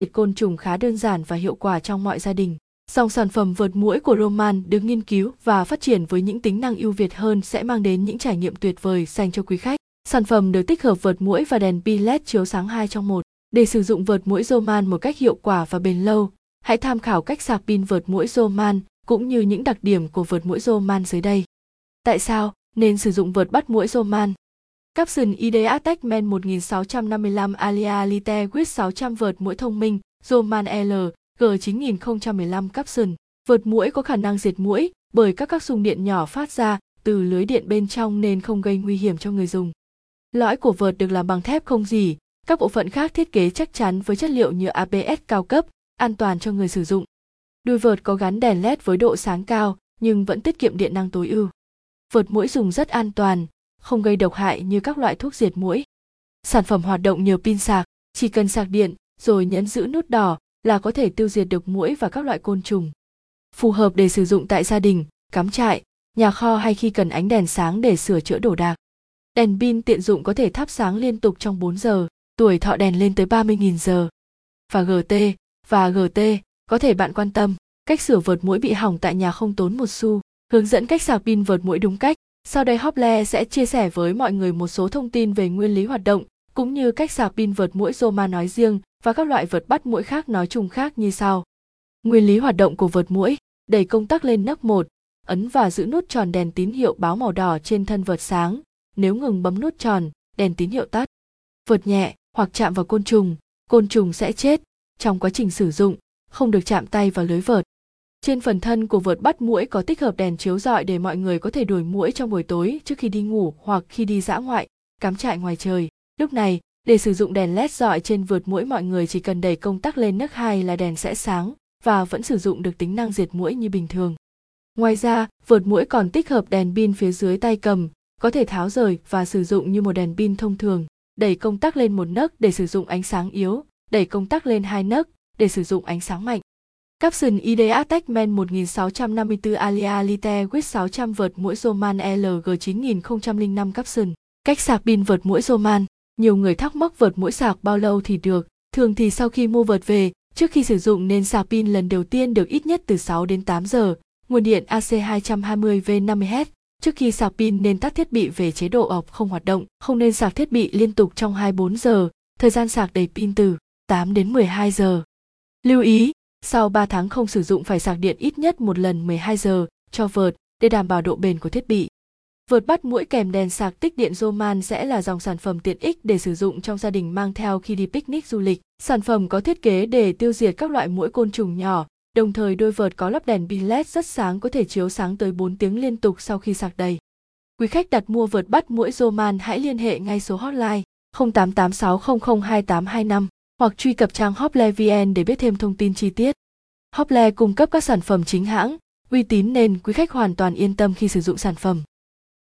diệt côn trùng khá đơn giản và hiệu quả trong mọi gia đình. Dòng sản phẩm vượt mũi của Roman được nghiên cứu và phát triển với những tính năng ưu việt hơn sẽ mang đến những trải nghiệm tuyệt vời dành cho quý khách. Sản phẩm được tích hợp vượt mũi và đèn pin LED chiếu sáng 2 trong 1. Để sử dụng vượt mũi Roman một cách hiệu quả và bền lâu, hãy tham khảo cách sạc pin vượt mũi Roman cũng như những đặc điểm của vượt mũi Roman dưới đây. Tại sao nên sử dụng vượt bắt mũi Roman? Capson ID Attack Men 1655 Alia Lite with 600 vợt muỗi thông minh Roman L G9015 Capson. Vợt muỗi có khả năng diệt muỗi bởi các các xung điện nhỏ phát ra từ lưới điện bên trong nên không gây nguy hiểm cho người dùng. Lõi của vợt được làm bằng thép không dỉ, các bộ phận khác thiết kế chắc chắn với chất liệu như ABS cao cấp, an toàn cho người sử dụng. Đuôi vợt có gắn đèn LED với độ sáng cao nhưng vẫn tiết kiệm điện năng tối ưu. Vợt muỗi dùng rất an toàn, không gây độc hại như các loại thuốc diệt muỗi. Sản phẩm hoạt động nhờ pin sạc, chỉ cần sạc điện rồi nhấn giữ nút đỏ là có thể tiêu diệt được muỗi và các loại côn trùng. Phù hợp để sử dụng tại gia đình, cắm trại, nhà kho hay khi cần ánh đèn sáng để sửa chữa đồ đạc. Đèn pin tiện dụng có thể thắp sáng liên tục trong 4 giờ, tuổi thọ đèn lên tới 30.000 giờ. Và GT, và GT, có thể bạn quan tâm, cách sửa vợt muỗi bị hỏng tại nhà không tốn một xu, hướng dẫn cách sạc pin vợt muỗi đúng cách. Sau đây Hople sẽ chia sẻ với mọi người một số thông tin về nguyên lý hoạt động, cũng như cách sạc pin vượt mũi Roma nói riêng và các loại vượt bắt mũi khác nói chung khác như sau. Nguyên lý hoạt động của vượt mũi: đẩy công tắc lên nấc 1, ấn và giữ nút tròn đèn tín hiệu báo màu đỏ trên thân vượt sáng, nếu ngừng bấm nút tròn, đèn tín hiệu tắt. Vượt nhẹ hoặc chạm vào côn trùng, côn trùng sẽ chết trong quá trình sử dụng, không được chạm tay vào lưới vợt. Trên phần thân của vợt bắt muỗi có tích hợp đèn chiếu rọi để mọi người có thể đuổi muỗi trong buổi tối trước khi đi ngủ hoặc khi đi dã ngoại, cắm trại ngoài trời. Lúc này, để sử dụng đèn led dọi trên vượt mũi mọi người chỉ cần đẩy công tắc lên nấc 2 là đèn sẽ sáng và vẫn sử dụng được tính năng diệt mũi như bình thường. Ngoài ra, vượt mũi còn tích hợp đèn pin phía dưới tay cầm, có thể tháo rời và sử dụng như một đèn pin thông thường. Đẩy công tắc lên một nấc để sử dụng ánh sáng yếu, đẩy công tắc lên hai nấc để sử dụng ánh sáng mạnh. Capson ID Attack Men 1654 Alia Lite with 600 vợt mũi Roman LG 9005 Capson. Cách sạc pin vợt mũi Roman. Nhiều người thắc mắc vợt mũi sạc bao lâu thì được. Thường thì sau khi mua vợt về, trước khi sử dụng nên sạc pin lần đầu tiên được ít nhất từ 6 đến 8 giờ. Nguồn điện AC 220V 50Hz. Trước khi sạc pin nên tắt thiết bị về chế độ off không hoạt động, không nên sạc thiết bị liên tục trong 24 giờ. Thời gian sạc đầy pin từ 8 đến 12 giờ. Lưu ý, sau 3 tháng không sử dụng phải sạc điện ít nhất một lần 12 giờ cho vợt để đảm bảo độ bền của thiết bị. Vợt bắt mũi kèm đèn sạc tích điện Roman sẽ là dòng sản phẩm tiện ích để sử dụng trong gia đình mang theo khi đi picnic du lịch. Sản phẩm có thiết kế để tiêu diệt các loại mũi côn trùng nhỏ, đồng thời đôi vợt có lắp đèn pin LED rất sáng có thể chiếu sáng tới 4 tiếng liên tục sau khi sạc đầy. Quý khách đặt mua vợt bắt mũi Roman hãy liên hệ ngay số hotline 0886002825 hoặc truy cập trang Hople VN để biết thêm thông tin chi tiết. Hople cung cấp các sản phẩm chính hãng, uy tín nên quý khách hoàn toàn yên tâm khi sử dụng sản phẩm.